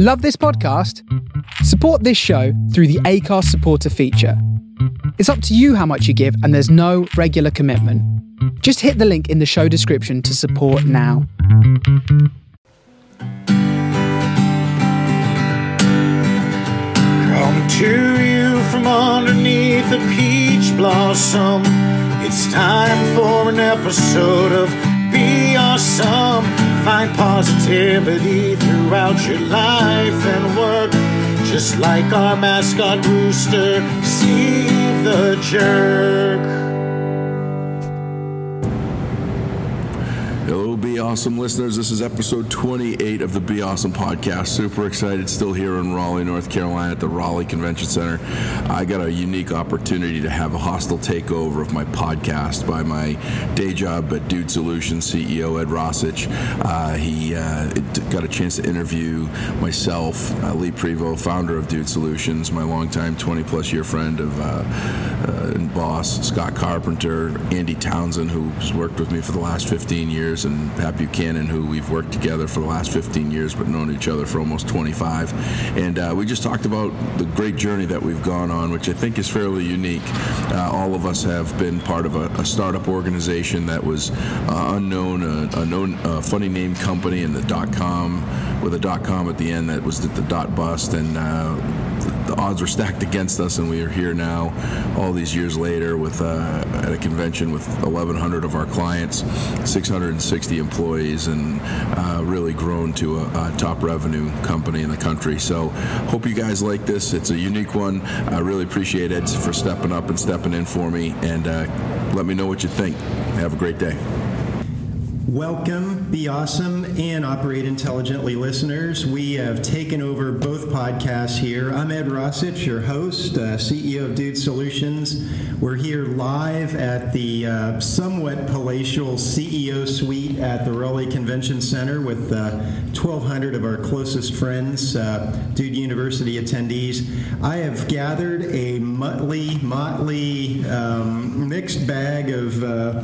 Love this podcast? Support this show through the Anchor supporter feature. It's up to you how much you give, and there's no regular commitment. Just hit the link in the show description to support now. Come to you from underneath a peach blossom. It's time for an episode of Be Awesome. Find positivity throughout your life and work. Just like our mascot rooster, Steve the Jerk. Be Awesome listeners. This is episode 28 of the Be Awesome podcast. Super excited, still here in Raleigh, North Carolina at the Raleigh Convention Center. I got a unique opportunity to have a hostile takeover of my podcast by my day job at Dude Solutions CEO Ed Rossich. Uh, he uh, got a chance to interview myself, uh, Lee Prevost, founder of Dude Solutions, my longtime 20 plus year friend of uh, uh, and boss Scott Carpenter, Andy Townsend, who's worked with me for the last 15 years, and Pat Buchanan, who we've worked together for the last 15 years, but known each other for almost 25. And uh, we just talked about the great journey that we've gone on, which I think is fairly unique. Uh, all of us have been part of a, a startup organization that was uh, unknown, a, a known, uh, funny name company, and the dot com with a dot com at the end that was the, the dot bust, and uh, the odds were stacked against us, and we are here now, all these years later, with uh, at a convention with 1,100 of our clients, 660 employees, and uh, really grown to a, a top revenue company in the country. So, hope you guys like this. It's a unique one. I really appreciate Ed for stepping up and stepping in for me, and uh, let me know what you think. Have a great day. Welcome, Be Awesome, and Operate Intelligently listeners. We have taken over both podcasts here. I'm Ed Rossich, your host, uh, CEO of Dude Solutions. We're here live at the uh, somewhat palatial CEO suite at the Raleigh Convention Center with uh, 1,200 of our closest friends, uh, Dude University attendees. I have gathered a motley, motley, um, mixed bag of uh,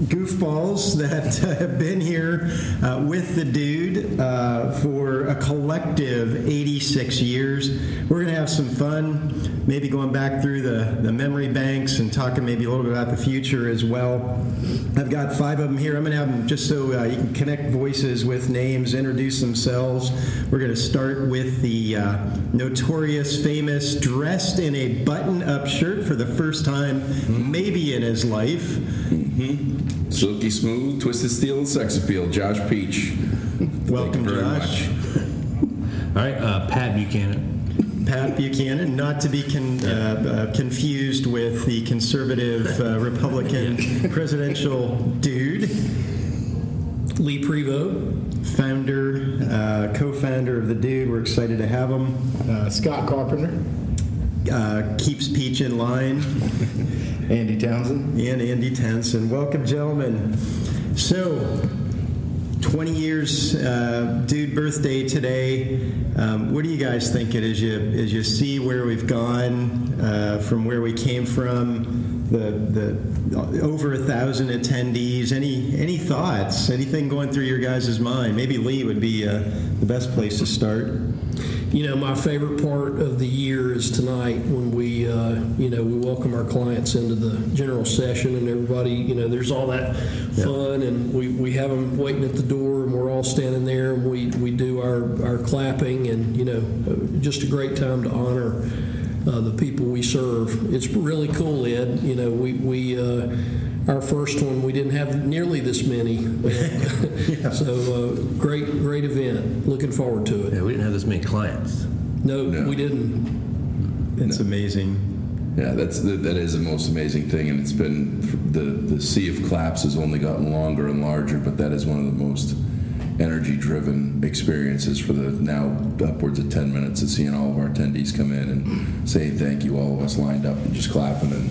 goofballs that uh, have been here uh, with the dude uh, for a collective 86 years. We're going to have some fun, maybe going back through the, the memory banks and talking maybe a little bit about the future as well. I've got five of them here. I'm going to have them just so uh, you can connect voices with names, introduce themselves. We're going to start with the uh, notorious, famous, dressed in a button up shirt for the first time, maybe in his life. Silky smooth, twisted steel, and sex appeal. Josh Peach. Welcome, Thank you very Josh. All right, uh, Pat Buchanan. Pat Buchanan, not to be con- uh, uh, confused with the conservative uh, Republican presidential dude, Lee Prevost. founder, uh, co-founder of the Dude. We're excited to have him. Uh, Scott Carpenter, Uh, keeps Peach in line, Andy Townsend. and Andy Tenson. Welcome, gentlemen. So, 20 years, uh, Dude birthday today. Um, what do you guys think it as you as you see where we've gone uh, from where we came from? The the over a thousand attendees. Any any thoughts? Anything going through your guys' mind? Maybe Lee would be uh, the best place to start. You know, my favorite part of the year is tonight when we, uh, you know, we welcome our clients into the general session and everybody, you know, there's all that fun and we, we have them waiting at the door and we're all standing there and we, we do our, our clapping and, you know, just a great time to honor uh, the people we serve. It's really cool, Ed. You know, we, we uh, our first one, we didn't have nearly this many. So uh, great, great event. Looking forward to it. Yeah, we didn't have this many clients. No, No. we didn't. It's amazing. Yeah, that's the, that is the most amazing thing, and it's been the the sea of claps has only gotten longer and larger, but that is one of the most energy-driven experiences for the now upwards of ten minutes of seeing all of our attendees come in and saying thank you, all of us lined up and just clapping and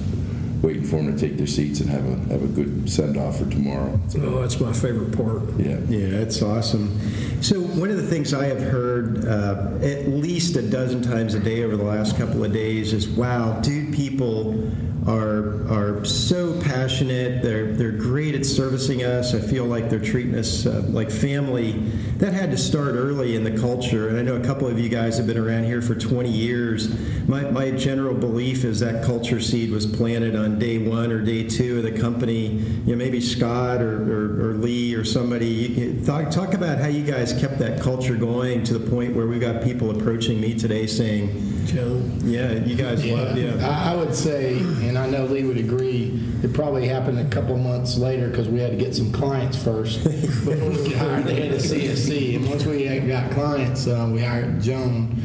waiting for them to take their seats and have a have a good send off for tomorrow. So, Oh, that's my favorite part. yeah. Yeah, it's awesome. So one of the things I have heard uh, at least a dozen times a day over the last couple of days is, "Wow, dude, people are are so passionate. They're they're great at servicing us. I feel like they're treating us uh, like family." That had to start early in the culture, and I know a couple of you guys have been around here for 20 years. My my general belief is that culture seed was planted on day one or day two of the company. You know, maybe Scott or, or, or Lee or somebody. Talk talk about how you guys kept that culture going to the point where we've got people approaching me today saying, Joe. "Yeah, you guys love yeah." I, I would say, and I know Lee would agree, it probably happened a couple months later because we had to get some clients first before we hired the head of CSC. And once we had got clients, uh, we hired Joan.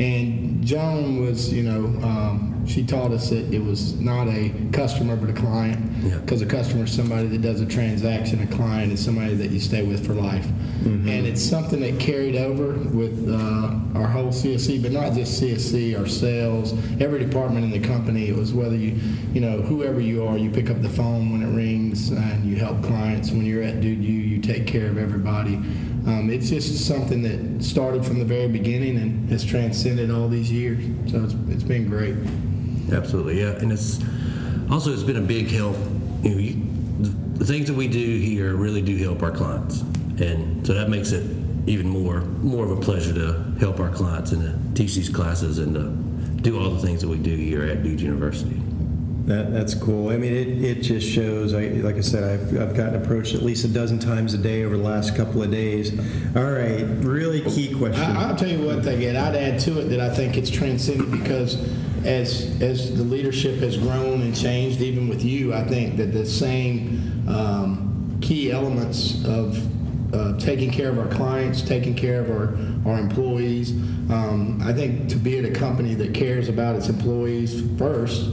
And Joan was, you know, um, she taught us that it was not a customer but a client. Because a customer is somebody that does a transaction, a client is somebody that you stay with for life. And it's something that carried over with uh, our whole CSC, but not just CSC, our sales, every department in the company. It was whether you, you know, whoever you are, you pick up the phone when it rings and you help clients. When you're at Dude You, you take care of everybody. Um, it's just something that started from the very beginning and has transcended all these years. So it's, it's been great. Absolutely, yeah, and it's also it's been a big help. You know, you, the things that we do here really do help our clients, and so that makes it even more more of a pleasure to help our clients and to teach these classes and to do all the things that we do here at Dude University. That, that's cool. I mean, it, it just shows, I, like I said, I've, I've gotten approached at least a dozen times a day over the last couple of days. All right, really key question. I, I'll tell you one thing, Ed. I'd add to it that I think it's transcended because as as the leadership has grown and changed, even with you, I think that the same um, key elements of uh, taking care of our clients, taking care of our, our employees. Um, I think to be at a company that cares about its employees first,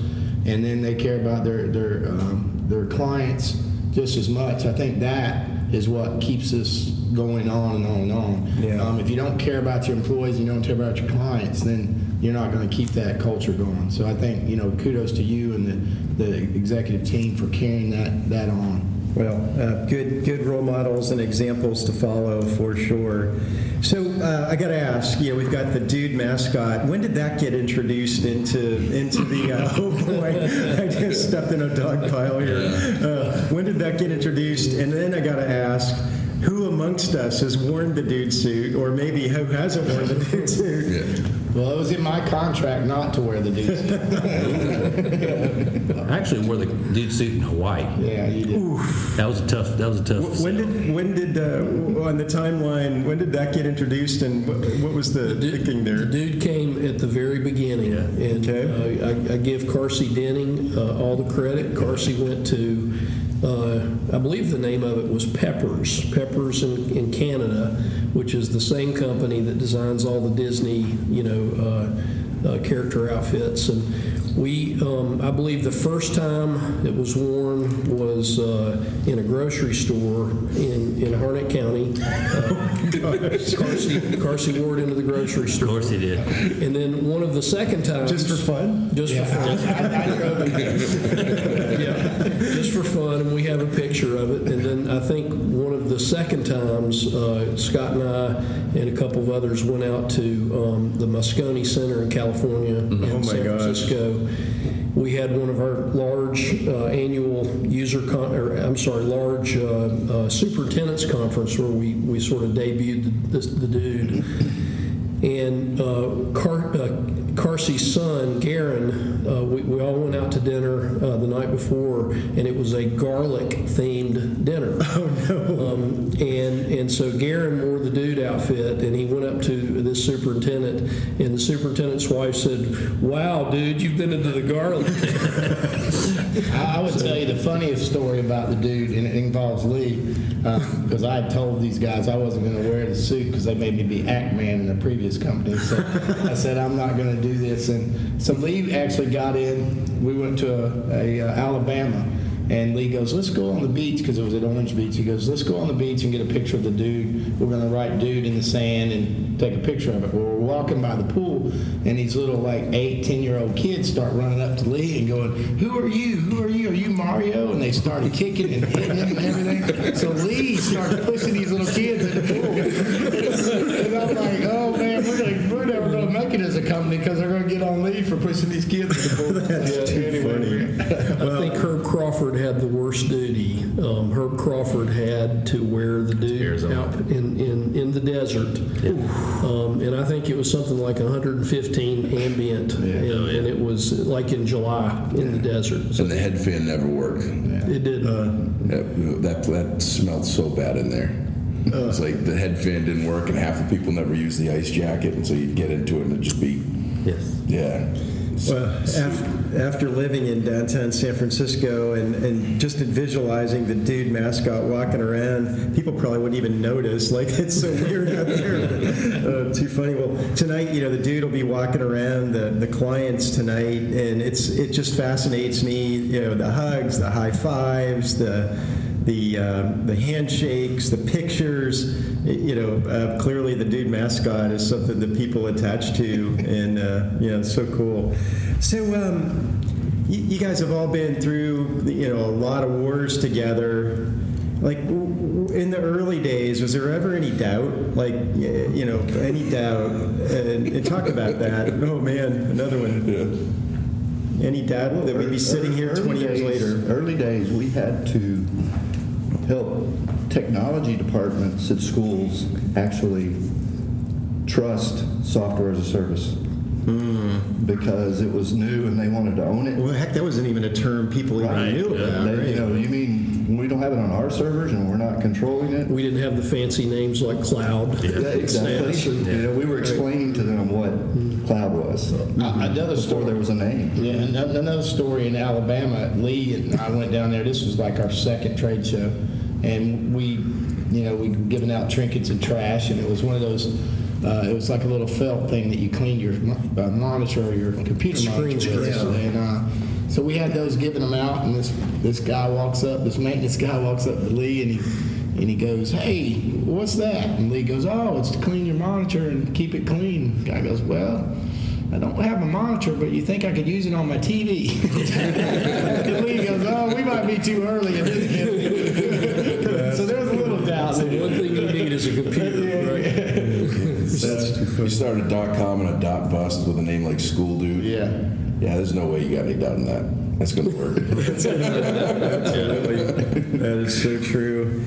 and then they care about their their um, their clients just as much. I think that is what keeps us going on and on and on. Yeah. Um, if you don't care about your employees, you don't care about your clients, then you're not going to keep that culture going. So I think you know, kudos to you and the, the executive team for carrying that that on. Well, uh, good good role models and examples to follow for sure. So uh, I got to ask, yeah, we've got the dude mascot. When did that get introduced into into the? Uh, oh boy, I just stepped in a dog pile here. Uh, when did that get introduced? And then I got to ask. Who amongst us has worn the dude suit, or maybe who hasn't worn the dude suit? Well, it was in my contract not to wear the dude suit. I actually wore the dude suit in Hawaii. yeah, you did. That was a tough. That was a tough. When did when did uh, on the timeline? When did that get introduced, and what, what was the thinking there? The dude came at the very beginning, and Okay. uh, I, I give Carsey Denning uh, all the credit. Carsey went to, uh, I believe the name of it was Peppers, Peppers in, in Canada, which is the same company that designs all the Disney, you know, uh, uh, character outfits. And we, um, I believe, the first time it was worn was uh, in a grocery store in in Harnett County. Uh, Carsey, Carsey wore it into the grocery store. Of store. course he did. And then one of the second times, Just for fun? just for fun, yeah, just for fun, and we have a picture of it. And then I think one of the second times, uh, Scott and I and a couple of others went out to um, the Moscone Center in California in Oh my San gosh. Francisco. We had one of our large uh, annual user, con- or I'm sorry, large uh, uh, superintendents conference where we, we sort of debuted the, the, the dude. And uh, Car- uh, Carsey's son, Garen, uh, we, we all went out to dinner uh, the night before, and it was a garlic themed dinner. Oh, no. Um, and, and so Garen wore the dude outfit, and he went up to this superintendent, and the superintendent's wife said, Wow, dude, you've been into the garlic. I, I would tell you the funniest story about the dude, and it involves Lee, because I had told these guys I wasn't going to wear the suit because they made me be act man in the previous company. So I said I'm not going to do this, and so Lee actually got in. We went to a, a uh, Alabama. And Lee goes, let's go on the beach because it was at Orange Beach. He goes, let's go on the beach and get a picture of the dude. We're going to write dude in the sand and take a picture of it. Well, we're walking by the pool, and these little like eight, ten year old kids start running up to Lee and going, who are you? Who are you? Are you Mario? And they started kicking and hitting him and everything. So Lee started pushing these little kids in the pool. make it as a company because they're going to get on leave for pushing these kids to the. That's Yeah, anyway. I think Herb Crawford had the worst duty. Um, Herb Crawford had to wear the dude out in, in, in the desert. Um, and I think it was something like 115 ambient. And, and it was like in July in the desert. So And the head fan never worked. it did. That, that, that smelled so bad in there. It was like the head fan didn't work, and half the people never used the ice jacket, and so you'd get into it and it'd just be, Yes. yeah. Well, after, after living in downtown San Francisco and, and just visualizing the dude mascot walking around, people probably wouldn't even notice. Like, it's so weird out there. uh, too funny. Well, tonight, you know, the dude will be walking around, the, the clients tonight, and it's it just fascinates me. You know, the hugs, the high fives, the the uh, the handshakes, the pictures. You know, uh, clearly the dude mascot is something that people attach to, and uh, you know, it's so cool. So, um, you, you guys have all been through, you know, a lot of wars together. Like in the early days, was there ever any doubt? Like, you know, any doubt? And, and talk about that. Oh man, another one. Any doubt that we'd be sitting here Early 20 years later? Early days, we had to help technology departments at schools actually trust software as a service. Because it was new and they wanted to own it. Well, heck, that wasn't even a term people even knew about. They- right? You know, you mean, we don't have it on our servers and we're not controlling it? we didn't have the fancy names like Cloud. Yeah, exactly. SaaS, and- You know, we were explaining to them what cloud was Uh, Another before story. there was a name. Yeah, and another story in Alabama. Lee and I went down there. This was like our second trade show, and we, you know, we giving out trinkets and trash, and it was one of those. Uh, it was like a little felt thing that you cleaned your uh, monitor or your computer Screen monitor with. screen. And uh, so we had those giving them out, and this this guy walks up, this maintenance guy walks up to Lee, and he and he goes, "Hey, what's that?" And Lee goes, "Oh, it's to clean your monitor and keep it clean." Guy goes, "Well." I don't have a monitor, but you think I could use it on my TV? and Lee goes, "Oh, we might be too early in this game." so there was a little doubt. So one thing you need is a computer, right? You started a dot com and a dot bust with a name like School Dude. Yeah. Yeah, there's no way you got any doubt in that. That's going to work. That is so true.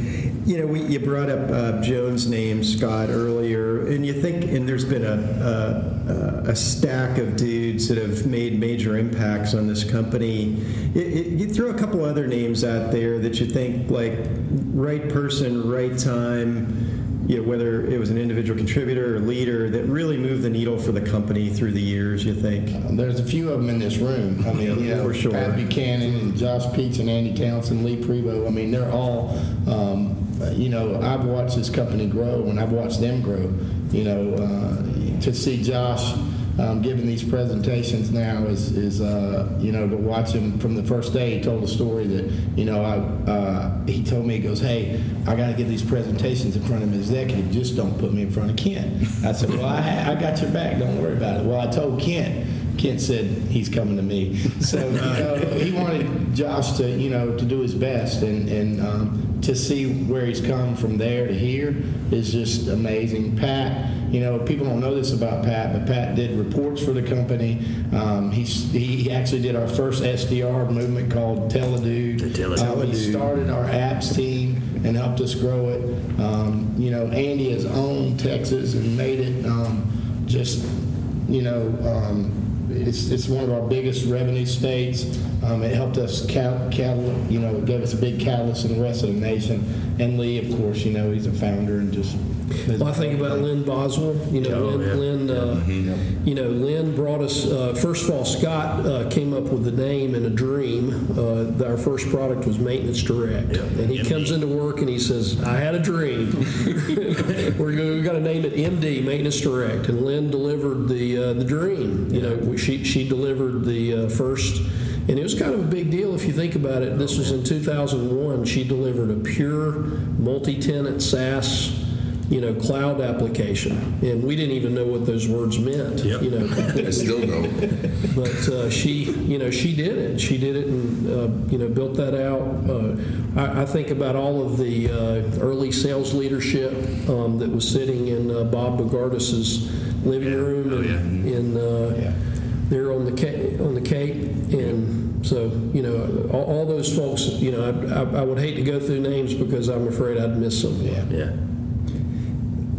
You know, we, you brought up uh, Joan's name, Scott, earlier, and you think, and there's been a, a, a stack of dudes that have made major impacts on this company. It, it, you throw a couple other names out there that you think, like, right person, right time, you know, whether it was an individual contributor or leader that really moved the needle for the company through the years, you think? There's a few of them in this room. I mean, you know, For sure. Pat Buchanan and Josh Peach and Andy Townsend, Lee Prevost. I mean, they're all, um, you know, I've watched this company grow and I've watched them grow. You know, uh, to see Josh um, giving these presentations now is, is uh, you know, to watch him from the first day. He told a story that, you know, I, uh, he told me, he goes, hey, I got to give these presentations in front of an executive. Just don't put me in front of Kent. I said, well, I, I got your back. Don't worry about it. Well, I told Kent. Kent said he's coming to me. So you know, he wanted Josh to, you know, to do his best, and and um, to see where he's come from there to here is just amazing. Pat, you know, people don't know this about Pat, but Pat did reports for the company. Um, he's, he actually did our first SDR movement called Teledude. Teledude. Um, he started our apps team and helped us grow it. Um, you know, Andy has owned Texas and made it um, just, you know, um, it's, it's one of our biggest revenue states. Um, it helped us cal- catal- you know, it gave us a big catalyst in the rest of the nation. And Lee, of course, you know, he's a founder and just. Well, I think about Lynn Boswell. You know, Oh, Lynn, yeah. Lynn uh, you know, Lynn brought us. Uh, first of all, Scott uh, came up with the name in a dream. Uh, our first product was Maintenance Direct, Yeah. and he MD. comes into work and he says, "I had a dream. We're going to name it MD Maintenance Direct." And Lynn delivered the uh, the dream. You know, she she delivered the uh, first. And it was kind of a big deal if you think about it. This was in 2001. She delivered a pure multi-tenant SaaS you know, cloud application, and we didn't even know what those words meant. Yep. You know, I still don't. but uh, she, you know, she did it. She did it, and uh, you know, built that out. Uh, I, I think about all of the uh, early sales leadership um, that was sitting in uh, Bob Bogardus's living room Oh, in, yeah. and uh, Yeah. they're on the Cape, on the Cape, and so you know all, all those folks. You know, I, I, I would hate to go through names because I'm afraid I'd miss someone. Yeah. Yeah.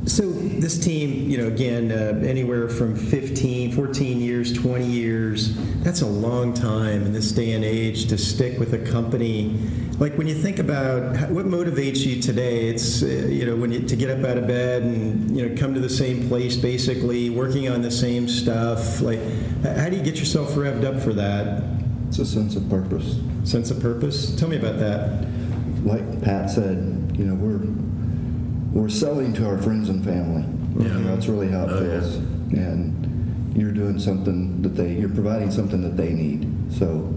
So this team, you know, again, uh, anywhere from 15, 14 years, 20 years, that's a long time in this day and age to stick with a company. Like when you think about what motivates you today, it's, uh, you know, when you, to get up out of bed and, you know, come to the same place basically, working on the same stuff. Like, how do you get yourself revved up for that? It's a sense of purpose. Sense of purpose? Tell me about that. Like Pat said, you know, we're we're selling to our friends and family. Yeah. You know, that's really how it Oh, yeah. feels. And you're doing something that they, you're providing something that they need. So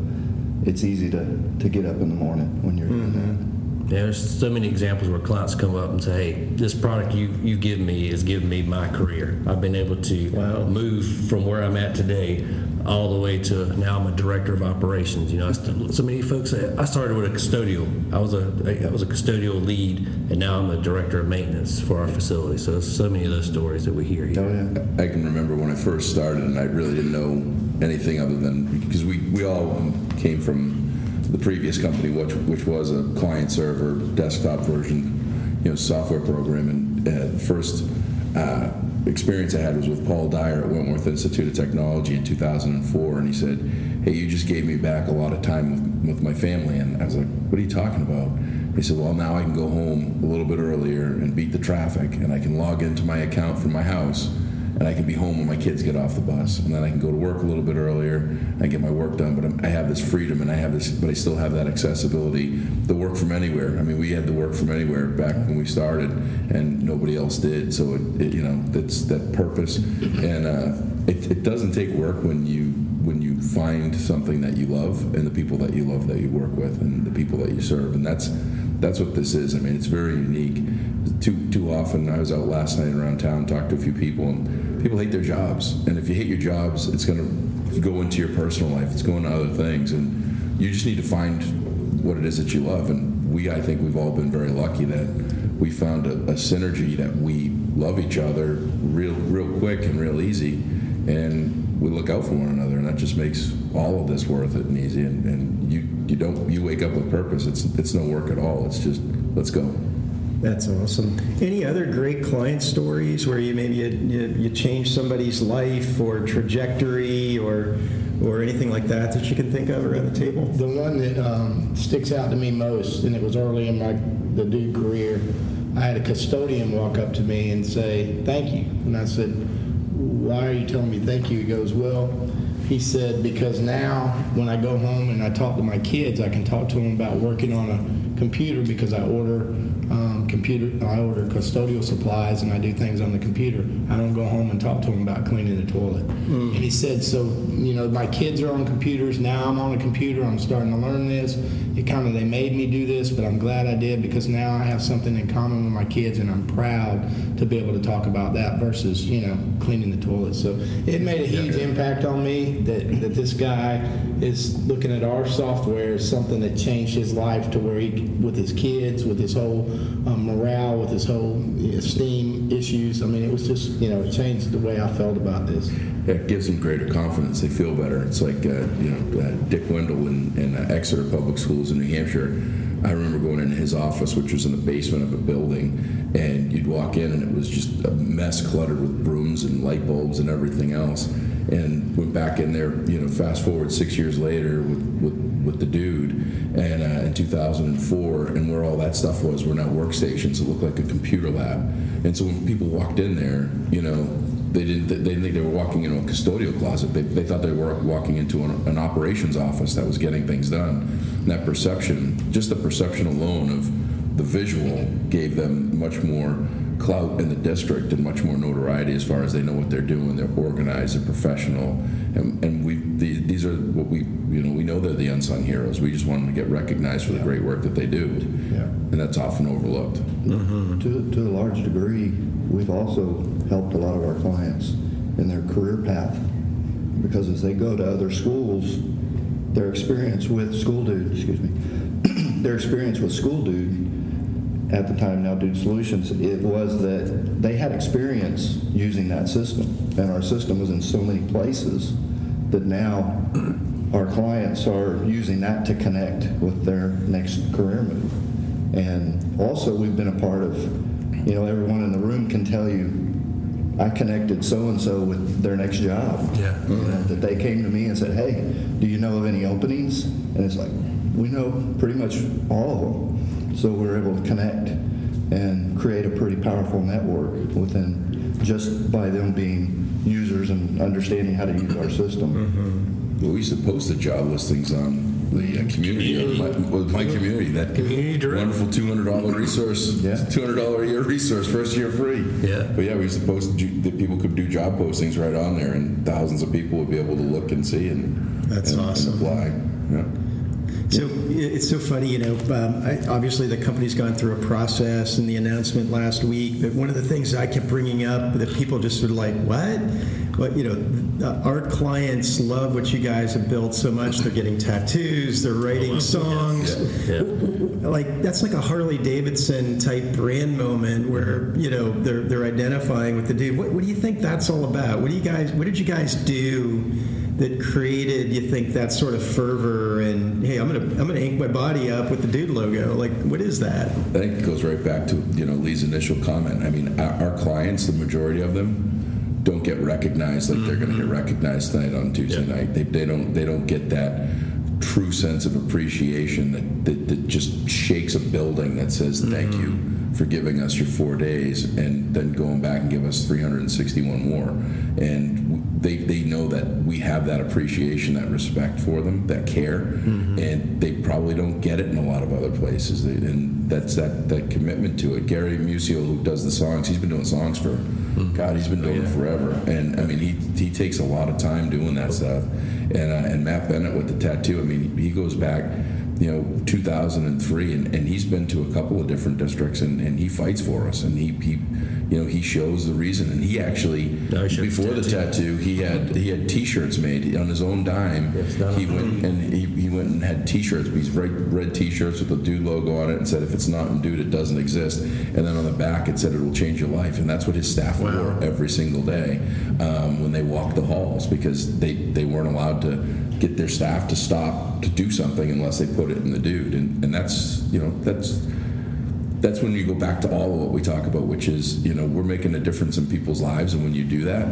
it's easy to, to get up in the morning when you're doing mm-hmm. that. Yeah, there's so many examples where clients come up and say, "Hey, this product you you give me is giving me my career. I've been able to Wow. move from where I'm at today all the way to now I'm a director of operations. You know, I st- so many folks. I started with a custodial. I was a I was a custodial lead, and now I'm a director of maintenance for our facility. So so many of those stories that we hear here. Oh, yeah. I can remember when I first started, and I really didn't know anything other than because we, we all came from the previous company, which which was a client server desktop version, you know, software program. And uh, first uh, experience I had was with Paul Dyer at Wentworth Institute of Technology in 2004, and he said, "Hey, you just gave me back a lot of time with, with my family." And I was like, "What are you talking about?" He said, Well, now I can go home a little bit earlier and beat the traffic, and I can log into my account from my house, and I can be home when my kids get off the bus, and then I can go to work a little bit earlier and get my work done. But I'm, I have this freedom, and I have this, but I still have that accessibility. The work from anywhere. I mean, we had the work from anywhere back when we started, and nobody else did. So it, it you know, that's that purpose, and uh, it, it doesn't take work when you when you find something that you love and the people that you love that you work with and the people that you serve. And that's that's what this is. I mean it's very unique. Too too often i was out last night around town talked to a few people and people hate their jobs. And if you hate your jobs it's going to go into your personal life. It's going to other things. And you just need to find what it is that you love. And we i think we've all been very lucky that we found a, a synergy that we love each other real real quick and real easy. And we look out for one another, and that just makes all of this worth it and easy. And, and you you don't you wake up with purpose. It's it's no work at all. It's just let's go. That's awesome. Any other great client stories where you maybe you, you, you changed somebody's life or trajectory or or anything like that that you can think of around the table? The one that um, sticks out to me most, and it was early in my the Duke career, I had a custodian walk up to me and say, "Thank you," and I said, "Why are you telling me thank you?" He goes, "Well." He said, because now when I go home and I talk to my kids, I can talk to them about working on a computer because I order um, computer, I order custodial supplies and I do things on the computer. I don't go home and talk to them about cleaning the toilet. And he said, so, you know, my kids are on computers. Now I'm on a computer. I'm starting to learn this. It kind of, they made me do this, but I'm glad I did because now I have something in common with my kids and I'm proud to be able to talk about that versus, you know, cleaning the toilet. So it made a huge impact on me that, that this guy is looking at our software as something that changed his life to where he, with his kids, with his whole um, morale, with his whole esteem issues. I mean, it was just, you know, it changed the way I felt about this. It gives them greater confidence. They feel better. It's like uh, you know uh, Dick Wendell in, in uh, Exeter Public Schools in New Hampshire. I remember going into his office, which was in the basement of a building, and you'd walk in and it was just a mess cluttered with brooms and light bulbs and everything else. And went back in there, you know, fast forward six years later with, with, with the dude, and uh, in 2004, and where all that stuff was were now workstations. It looked like a computer lab. And so when people walked in there, you know, they didn't. They didn't think they were walking into a custodial closet. They, they thought they were walking into an, an operations office that was getting things done. And that perception, just the perception alone of the visual, gave them much more clout in the district and much more notoriety as far as they know what they're doing. They're organized, they're professional, and, and we the, these are what we unsung heroes. We just want them to get recognized for the great work that they do, Yeah. and that's often overlooked. Mm-hmm. To, to a large degree, we've also helped a lot of our clients in their career path because as they go to other schools, their experience with school dude, excuse me, their experience with school dude at the time, now Dude Solutions, it was that they had experience using that system. And our system was in so many places that now our clients are using that to connect with their next career move. And also, we've been a part of, you know, everyone in the room can tell you, I connected so and so with their next job. Yeah. You know, that they came to me and said, "Hey, do you know of any openings?" And it's like, we know pretty much all of them. So we're able to connect and create a pretty powerful network within just by them being users and understanding how to use our system. Mm-hmm. Well, we used to post the job listings on the uh, community, uh, my, well, my community, that Community direct. wonderful two hundred dollar resource, Yeah. two hundred dollar a year resource, first year free. Yeah. But yeah, we used to post ju- that people could do job postings right on there, and thousands of people would be able to look and see and That's and, awesome. and apply. Yeah. So it's so funny, you know. Um, I, obviously, the company's gone through a process and the announcement last week. But one of the things I kept bringing up that people just were like, "What?" But you know, uh, our clients love what you guys have built so much. They're getting tattoos. They're writing songs. Yeah. Like that's like a Harley Davidson type brand moment where you know they're they're identifying with the dude. What, what do you think that's all about? What do you guys? What did you guys do? That created you think that sort of fervor and hey i'm gonna i'm gonna ink my body up with the dude logo like what is that I think it goes right back to you know Lee's initial comment. I mean, our, our clients, the majority of them, don't get recognized like they're going to get mm-hmm. recognized tonight on Tuesday Yeah. night. They, they don't they don't get that true sense of appreciation that, that, that just shakes a building that says thank you mm-hmm. for giving us your four days and then going back and give us 361 more. And they, they know that we have that appreciation, that respect for them, that care, and they probably don't get it in a lot of other places. They, and that's that, that commitment to it. Gary Musio, who does the songs, he's been doing songs for, God, he's been doing it forever. And I mean, he, he takes a lot of time doing that stuff. And, uh, and Matt Bennett with the tattoo, I mean, he goes back you know 2003 and, and he's been to a couple of different districts and, and he fights for us and he, he you know he shows the reason and he actually No, he before the tattoo. he had he had t-shirts made on his own dime. He went and he, he went and had t-shirts these red, red t-shirts with the dude logo on it and said if it's not in dude it doesn't exist. And then on the back it said it will change your life and that's what his staff wore every single day um, when they walked the halls because they they weren't allowed to get their staff to stop to do something unless they put it in the dude. And, and that's you know that's that's when you go back to all of what we talk about which is you know we're making a difference in people's lives and when you do that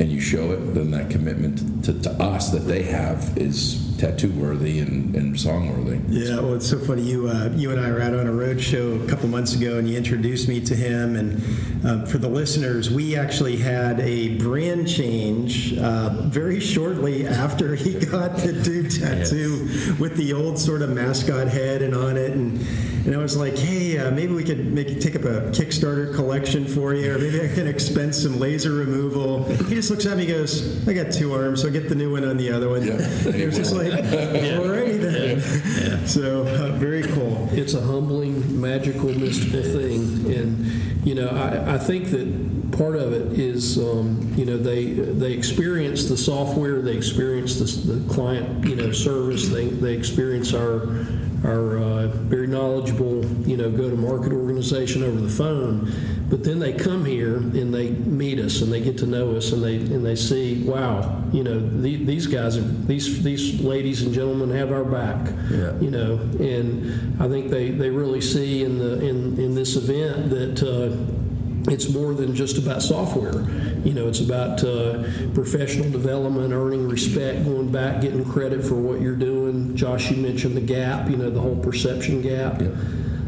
and you show it then that commitment to, to us that they have is tattoo worthy and, and song worthy Yeah, well, it's so funny. You uh, you and I were out on a road show a couple months ago, and you introduced me to him. And um, for the listeners, we actually had a brand change uh, very shortly after he got the dude tattoo with the old sort of mascot head and on it. And and I was like, hey, uh, maybe we could make take up a Kickstarter collection for you, or maybe I can expense some laser removal. He just looks at me, and goes, I got two arms, so get the new one on the other one. Yeah. it was just like, alrighty then. So uh, very cool. it's a humbling, magical, mystical thing, and you know, I, I think that part of it is, um, you know, they they experience the software, they experience the, the client, you know, service, they they experience our our uh, very knowledgeable, you know, go-to-market organization over the phone, but then they come here and they meet us and they get to know us and they and they see, wow, you know, the, these guys, are, these these ladies and gentlemen have our back, Yeah. you know, and I think they, they really see in the in, in this event that uh, it's more than just about software. You know, it's about uh, professional development, earning respect, going back, getting credit for what you're doing. Josh, you mentioned the gap. You know, the whole perception gap.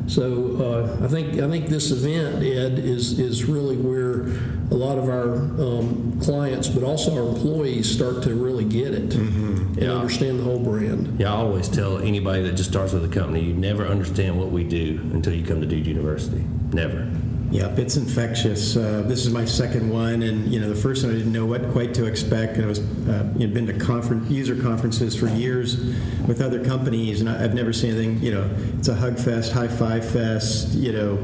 So uh, I think I think this event, Ed, is is really where a lot of our um, clients, but also our employees, start to really get it and Yeah. understand the whole brand. Yeah, I always tell anybody that just starts with a company, you never understand what we do until you come to Dude University. Never. Yep, it's infectious. Uh, this is my second one, and you know the first one I didn't know what quite to expect, and I was uh, you know, been to conference, user conferences for years with other companies, and I, have never seen anything. You know, it's a hug fest, high five fest. You know,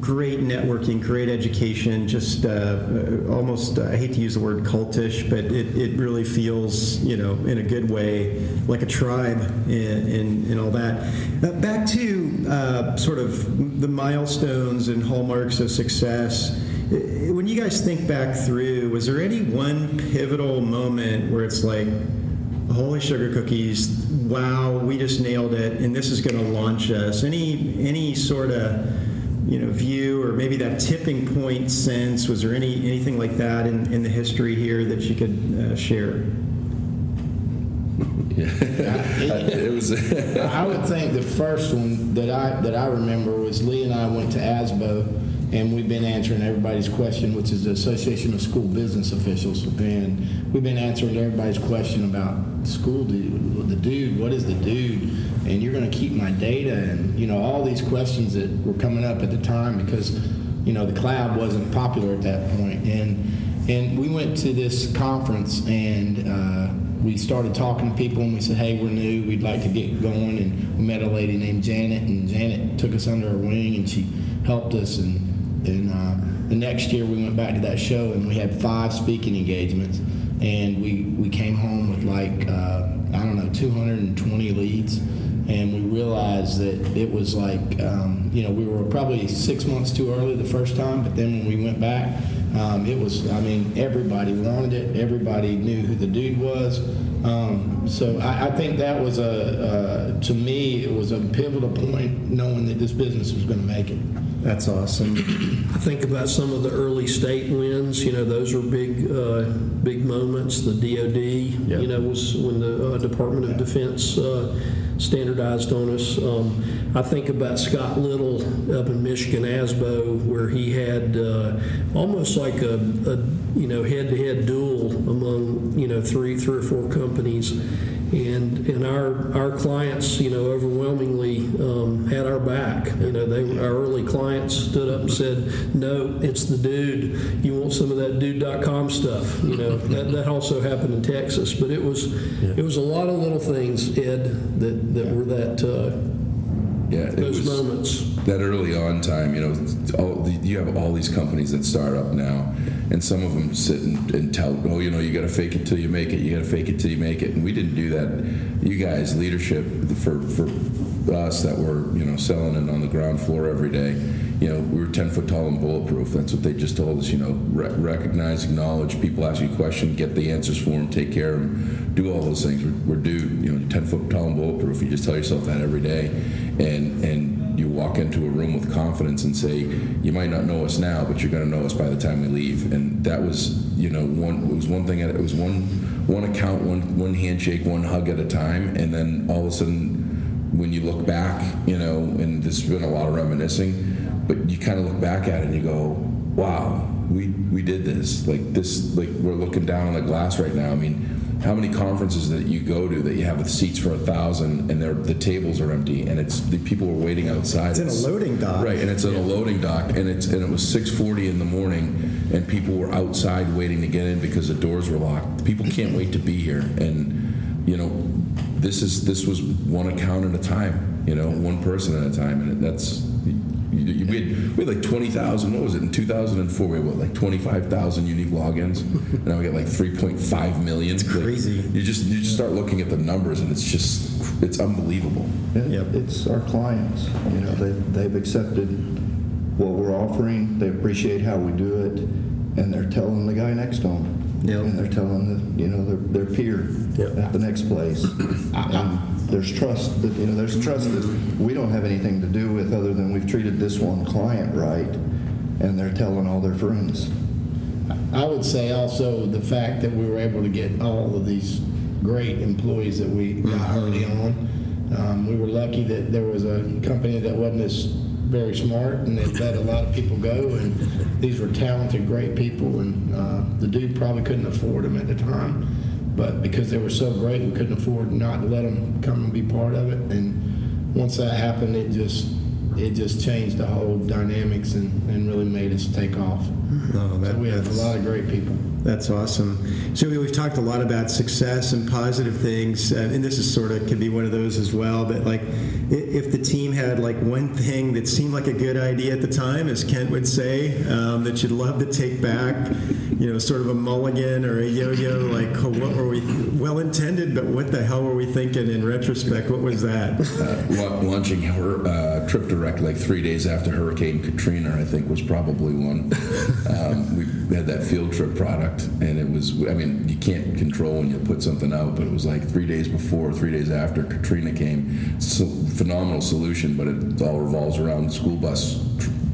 great networking, great education. Just uh, uh, almost, I hate to use the word cultish, but it, it really feels you know in a good way like a tribe and, and, all that. Uh, back to sort of the milestones and hallmarks of success. When you guys think back through, was there any one pivotal moment where it's like, holy sugar cookies, wow, we just nailed it, and this is going to launch us? Any any sort of you know view or maybe that tipping point sense? Was there any anything like that in, in the history here that you could uh, share? Yeah. it was. I would think the first one that I that I remember was Lee and I went to ASBO, and we've been answering everybody's question, which is the Association of School Business Officials, and we've been answering everybody's question about school dude, the dude. What is the dude? And you're going to keep my data, and you know all these questions that were coming up at the time because you know the cloud wasn't popular at that point, and and we went to this conference and. Uh, we started talking to people and we said, hey, we're new, we'd like to get going. And we met a lady named Janet, and Janet took us under her wing and she helped us. And, and uh, the next year we went back to that show and we had five speaking engagements. And we, we came home with like, uh, I don't know, 220 leads. And we realized that it was like, um, you know, we were probably six months too early the first time, but then when we went back, um, it was, I mean, everybody wanted it. Everybody knew who the dude was. Um, so I, I, think that was a, uh, to me, it was a pivotal point knowing that this business was going to make it. That's awesome. I think about some of the early state wins. You know, those were big, uh, big moments. The DoD, yep. you know, was when the uh, Department of Defense uh, standardized on us. Um, I think about Scott Little up in Michigan, ASBO, where he had uh, almost like a, a you know head-to-head duel among you know three, three or four companies, and and our our clients, you know, overwhelmingly um, had our back. You know, they our early clients stood up and said, "No, it's the dude. You want some of that dude.com stuff." You know, that, that also happened in Texas, but it was yeah. it was a lot of little things, Ed, that that were that. Uh, yeah, those moments. That early on time, you know, all, you have all these companies that start up now, and some of them sit and, and tout, oh, you know, you got to fake it till you make it. You got to fake it till you make it. And we didn't do that. You guys, leadership for for us that were you know selling it on the ground floor every day. You know, we were 10 foot tall and bulletproof. That's what they just told us. You know, re- recognize, acknowledge people ask you a question, get the answers for them, take care of them, do all those things. We're, we're dude, you know, 10 foot tall and bulletproof. You just tell yourself that every day, and and you walk into a room with confidence and say, you might not know us now, but you're going to know us by the time we leave. And that was, you know, one. It was one thing. It was one one account, one one handshake, one hug at a time, and then all of a sudden when you look back, you know, and there's been a lot of reminiscing, but you kind of look back at it and you go, wow, we, we did this. Like this, like we're looking down on the glass right now. I mean, how many conferences that you go to that you have with seats for a thousand and the tables are empty and it's the people are waiting outside. It's in a loading dock, right? And it's in a loading dock, and it's and it was 6:40 in the morning, and people were outside waiting to get in because the doors were locked. People can't wait to be here, and you know this is this was one account at a time, you know, one person at a time, and that's we had, we had like 20,000, what was it, in 2004, we had what, like 25,000 unique logins. And now we got like 3.5 million. It's crazy. Like, you just you just start looking at the numbers and it's just, it's unbelievable. yep. It's our clients. You know, they, they've accepted what we're offering, they appreciate how we do it, and they're telling the guy next to them. Yep. And they're telling the, you know their, their peer yep. at the next place. and there's trust that you know there's trust that we don't have anything to do with other than we've treated this one client right, and they're telling all their friends. I would say also the fact that we were able to get all of these great employees that we got early on. Um, we were lucky that there was a company that wasn't as very smart and they let a lot of people go. And these were talented, great people. And uh, the dude probably couldn't afford them at the time. But because they were so great, we couldn't afford not to let them come and be part of it. And once that happened, it just it just changed the whole dynamics and, and really made us take off. Oh, that, So we have a lot of great people. That's awesome. So we- we've talked a lot about success and positive things, uh, and this is sort of could be one of those as well. But like, if the team had like one thing that seemed like a good idea at the time, as Kent would say, um, that you'd love to take back, you know, sort of a mulligan or a yo-yo, like oh, what were we well intended, but what the hell were we thinking in retrospect? What was that? Uh, launching her uh, trip direct like three days after Hurricane Katrina, I think, was probably one. um, we had that field trip product, and it was, I mean, you can't control when you put something out, but it was like three days before, three days after Katrina came. So, phenomenal solution, but it all revolves around school bus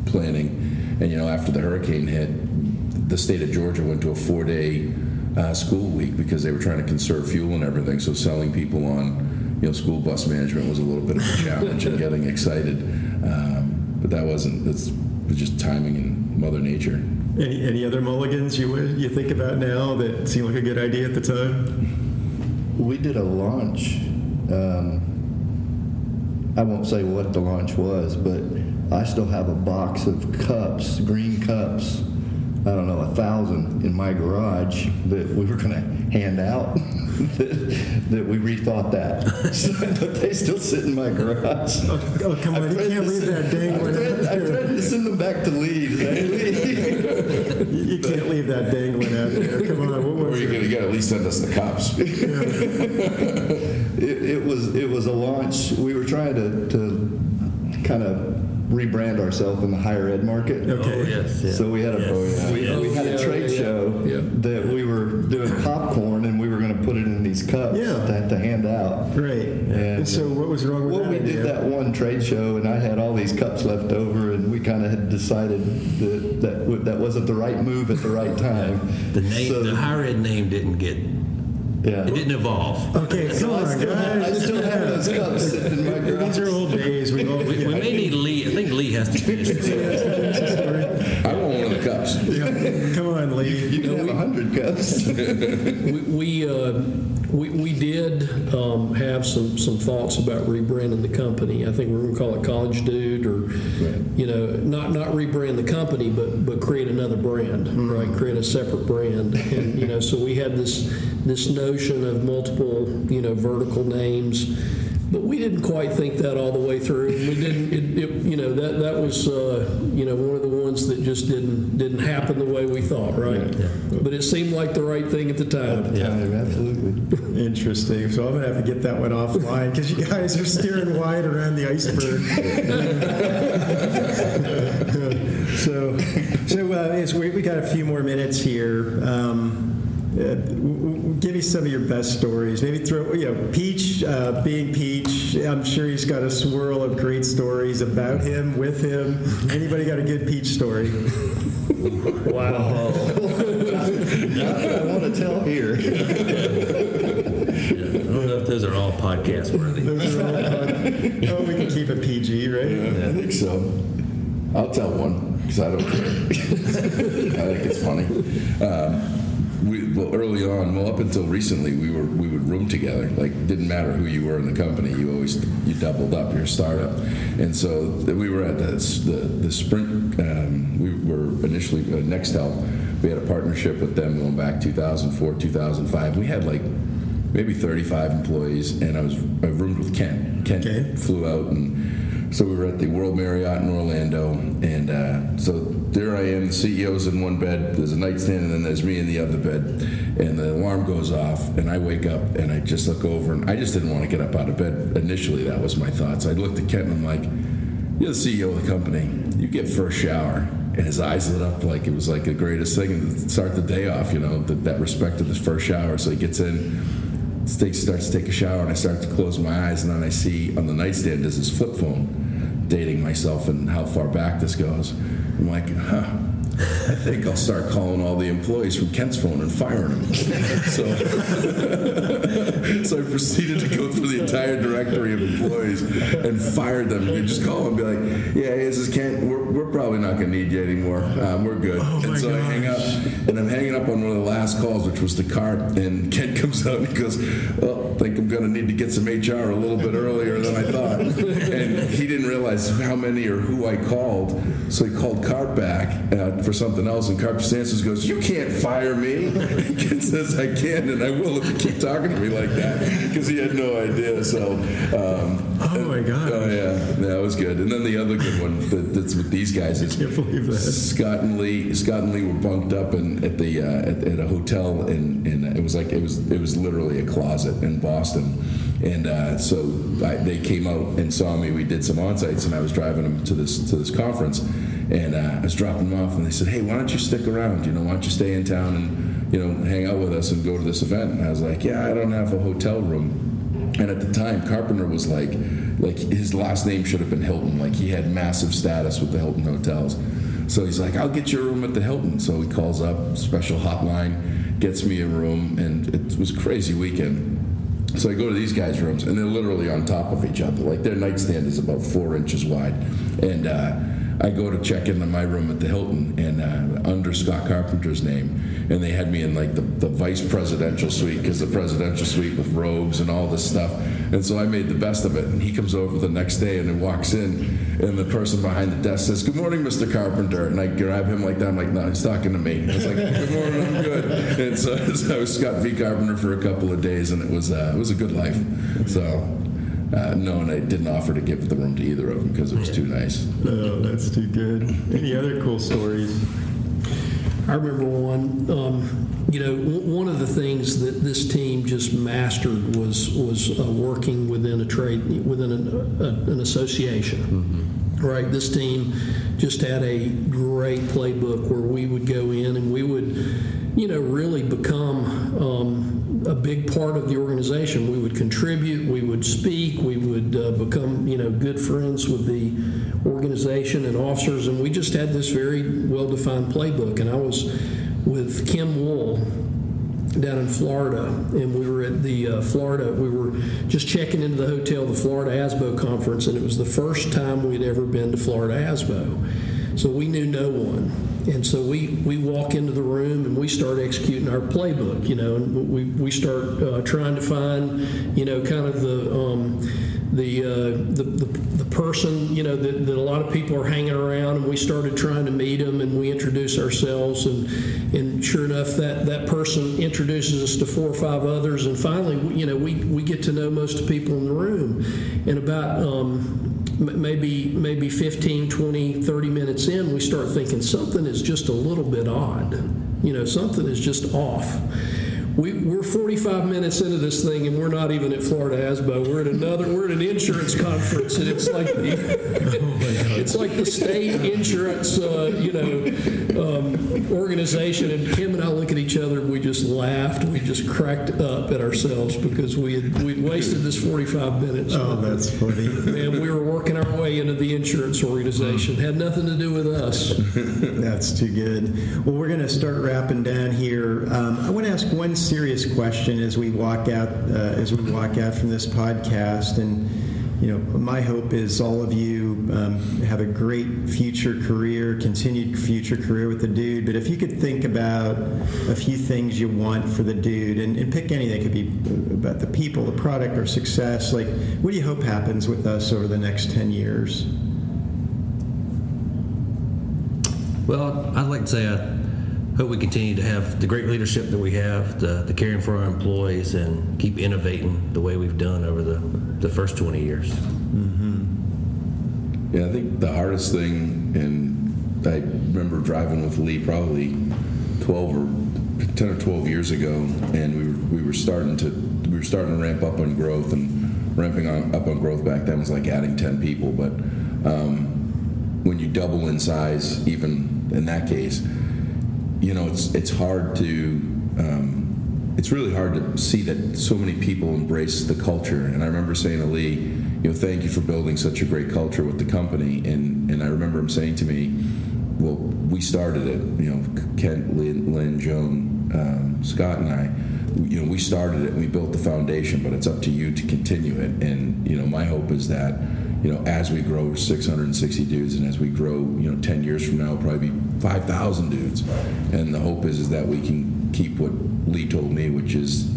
planning. And, you know, after the hurricane hit, the state of Georgia went to a four day uh, school week because they were trying to conserve fuel and everything. So selling people on, you know, school bus management was a little bit of a challenge and getting excited. Um, but that wasn't. That's was just timing and Mother Nature. Any, any other mulligans you you think about now that seem like a good idea at the time? We did a launch. Um, I won't say what the launch was, but I still have a box of cups, green cups. I don't know, a thousand in my garage that we were going to hand out. that, that we rethought that, but they still sit in my garage. Oh, come on, I you can't leave that dangling I threatened, out I there. threatened to send them back to Leeds. eh? You you can't leave that dangling out there. Come on, what Or was you it? gotta, you gotta at least send us the cops. It, it was it was a launch. We were trying to, to kind of rebrand ourselves in the higher ed market. Okay. Oh, yes. yeah. So we had a Yes. we, we had a Yeah, trade yeah, yeah. show Yeah. that we were doing popcorn and we were going to put it in these cups Yeah. to, to hand out. Right. And so what was wrong with Well, that we idea? did that one trade show, and I had all these cups left over, and we kind of had decided that that, w- that wasn't the right move at the right time. The name, So- the higher ed name didn't get, yeah. it didn't evolve. Okay, come I on, still, have, I still have those cups in my garage. These are old days. We all, We, we may need Lee. I think Lee has to finish this. I want one of the cups. yeah. Come on, Lee. You can have a hundred cups. We we, uh, we we did um, have some some thoughts about rebranding the company. I think we are going to call it College Dude, or you know, not not rebrand the company, but but create another brand, right? Create a separate brand, and you know, so we had this this notion of multiple you know vertical names. But we didn't quite think that all the way through. We didn't, it, it, you know, that that was, uh, you know, one of the ones that just didn't didn't happen the way we thought, right? But it seemed like the right thing at the time. Time, absolutely. Interesting. So I'm gonna have to get that one offline because you guys are steering wide around the iceberg. so, so uh, we, we got a few more minutes here. Um, uh, w- w- give me some of your best stories. Maybe throw, you know, Peach uh, being Peach. I'm sure he's got a swirl of great stories about him, with him. Anybody got a good Peach story? Wow. I want to tell here. I don't know if those are all podcast worthy. Those are all, oh, we can keep it PG, right? I think so. I'll tell one because I don't care. I think it's funny. Um, we, well, early on, well, up until recently, we were we would room together. Like, didn't matter who you were in the company, you always you doubled up your startup. And so we were at the the, the Sprint. Um, we were initially uh, Nextel. We had a partnership with them going back 2004, 2005. We had like maybe 35 employees, and I was I roomed with Kent. Kent Okay. flew out and so we were at the World Marriott in Orlando, and uh, so there I am. The CEO's in one bed. There's a nightstand, and then there's me in the other bed. And the alarm goes off, and I wake up, and I just look over, and I just didn't want to get up out of bed. Initially, that was my thoughts. I looked at Kent, and I'm like, "You're the CEO of the company. You get first shower." And his eyes lit up like it was like the greatest thing, and to start the day off. You know, that, that respect of his first shower. So he gets in, Stakes starts to take a shower and I start to close my eyes and then I see on the nightstand is his flip phone dating myself and how far back this goes. I'm like, huh. I think I'll start calling all the employees from Kent's phone and firing them. so, so I proceeded to go through the entire directory of employees and fired them. You just call them and be like, "Yeah, hey, this is Kent. We're, we're probably not going to need you anymore. Um, we're good." Oh and so I hang up, and I'm hanging up on one of the last calls, which was the cart. And Kent comes out and he goes, "Well, I think I'm going to need to get some HR a little bit earlier than I thought." and he didn't realize how many or who I called, so he called Cart back uh, for something else, and just answers, goes, "You can't fire me." Kent says, "I can, and I will if you keep talking to me like that," because he had no idea. So, um, Oh, my God. Oh yeah, that was good. And then the other good one that, that's with these guys is can't believe that. Scott and Lee. Scott and Lee were bunked up in, at the uh, at, at a hotel, and in it was like it was it was literally a closet in Boston. And uh, so I, they came out and saw me. We did some on sites, and I was driving them to this to this conference. And uh, I was dropping them off, and they said, "Hey, why don't you stick around? You know, why don't you stay in town and you know hang out with us and go to this event?" And I was like, "Yeah, I don't have a hotel room." And at the time, Carpenter was like, like his last name should have been Hilton. Like he had massive status with the Hilton hotels. So he's like, I'll get you a room at the Hilton. So he calls up, special hotline, gets me a room, and it was a crazy weekend. So I go to these guys' rooms, and they're literally on top of each other. Like their nightstand is about four inches wide, and uh, I go to check into my room at the Hilton, and uh, under Scott Carpenter's name, and they had me in like the, the vice presidential suite because the presidential suite with robes and all this stuff. And so I made the best of it. And he comes over the next day and he walks in, and the person behind the desk says, "Good morning, Mr. Carpenter." And I grab him like that. I'm like, "No, he's talking to me." I was like, "Good morning, I'm good." And so, so I was Scott V. Carpenter for a couple of days, and it was uh, it was a good life. So. Uh, no, and I didn't offer to give the room to either of them because it was too nice. Oh, that's too good. Any other cool stories? I remember one. Um, you know, w- one of the things that this team just mastered was was uh, working within a trade, within an, a, an association. Right, this team just had a great playbook where we would go in and we would, you know, really become um, a big part of the organization. We would contribute, we would speak, we would uh, become, you know, good friends with the organization and officers, and we just had this very well-defined playbook. And I was with Kim Wool down in Florida, and we were at the uh, Florida. We were just checking into the hotel, the Florida ASBO conference, and it was the first time we'd ever been to Florida ASBO. So we knew no one, and so we we walk into the room and we start executing our playbook, you know, and we we start uh, trying to find, you know, kind of the. Um, the, uh, the, the the person you know that, that a lot of people are hanging around. And we started trying to meet them and we introduce ourselves. And and sure enough that that person introduces us to four or five others. And finally you know we we get to know most of the people in the room. And about um, maybe maybe 15 20 30 minutes in we start thinking something is just a little bit odd. You know something is just off we, we're 45 minutes into this thing and we're not even at Florida ASBO. We're at another. We're at an insurance conference and it's like the, it's like the state insurance, uh, you know, um, organization. And Kim and I look at each other and we just laughed. We just cracked up at ourselves because we had we'd wasted this 45 minutes. Oh, that's funny. And we were working our way into the insurance organization. Had nothing to do with us. That's too good. Well, we're going to start wrapping down here. Um, I want to ask one serious question as we walk out uh, as we walk out from this podcast, and you know, my hope is all of you um, have a great future career, continued future career with the dude. But if you could think about a few things you want for the dude, and, and pick anything, it could be about the people, the product, or success. Like, what do you hope happens with us over the next ten years? Well, I'd like to say I hope we continue to have the great leadership that we have, the, the caring for our employees, and keep innovating the way we've done over the, the first 20 years. Yeah, I think the hardest thing, and I remember driving with Lee probably 12 or 10 or 12 years ago, and we were, we were starting to we were starting to ramp up on growth, and ramping on, up on growth back then was like adding 10 people, but um, when you double in size, even in that case, you know it's it's hard to um, it's really hard to see that so many people embrace the culture. And I remember saying to Lee, you know, thank you for building such a great culture with the company. And and I remember him saying to me, well, we started it. You know, Kent, Lynn, Lynn Joan, um, Scott, and I. you know we started it and we built the foundation, but it's up to you to continue it. And you know my hope is that you know as we grow 660 dudes and as we grow you know 10 years from now it'll probably be 5,000 dudes. And the hope is is that we can keep what Lee told me, which is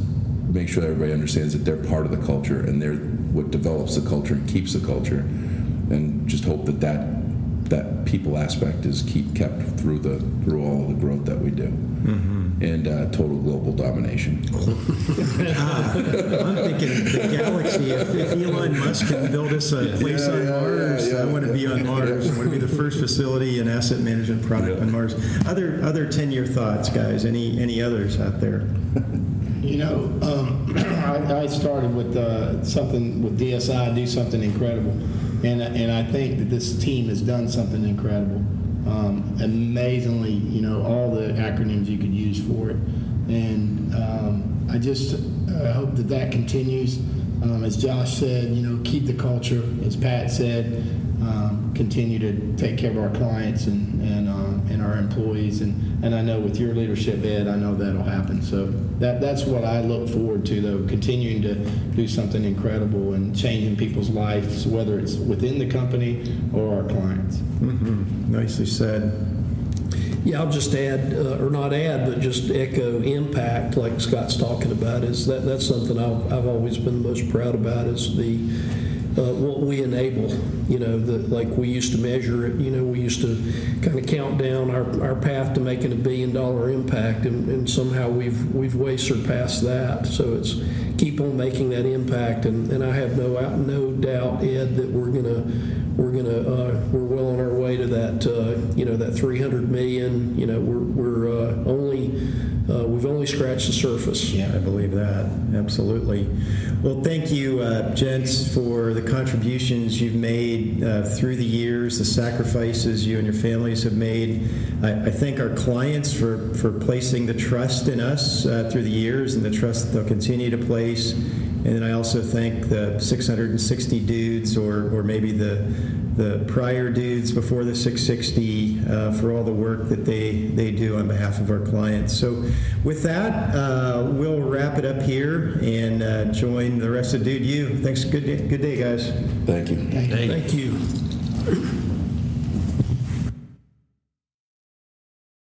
make sure everybody understands that they're part of the culture and they're what develops the culture and keeps the culture, and just hope that that that people aspect is keep kept through the through all the growth that we do, mm-hmm. And uh, total global domination. ah, I'm thinking the galaxy. If, if, Elon Musk can build us a place yeah, on yeah, Mars, yeah, I want to be on Mars. I want to be the first facility and asset management product on Mars. Other other ten year thoughts, guys. Any any others out there? You know, um, I, I, started with uh, something with DSI, do something incredible, and and I think that this team has done something incredible. Um, amazingly, you know, all the acronyms you could use for it, and um, I just uh, hope that that continues. Um, as Josh said, you know, keep the culture. As Pat said, um, continue to take care of our clients and and, uh, and our employees. And, and I know with your leadership, Ed, I know that'll happen. So that that's what I look forward to, though, continuing to do something incredible and changing people's lives, whether it's within the company or our clients. Mm-hmm. Nicely said. Yeah, I'll just add, uh, or not add, but just echo impact, like Scott's talking about. Is that that's something I've, I've always been most proud about is the uh, what we enable. You know, the, like we used to measure it. You know, we used to kind of count down our, our path to making a billion dollar impact, and, and somehow we've we've way surpassed that. So it's keep on making that impact, and, and I have no no doubt, Ed, that we're gonna we're gonna uh, we're well on our way to that. Uh, you know, that 300 million. You know, we're we're uh, only uh, we've only scratched the surface. Yeah, I believe that. Absolutely. Well, thank you, uh, gents, for the contributions you've made uh, through the years, the sacrifices you and your families have made. I, I thank our clients for, for placing the trust in us through the years and the trust they'll continue to place. And then I also thank the 660 dudes, or, or maybe the the prior dudes before the 660 uh, for all the work that they, they do on behalf of our clients. So, with that, uh, we'll wrap it up here and uh, join the rest of Dude U. Thanks. Good day, good day guys. Thank you. Thank you. Thank you.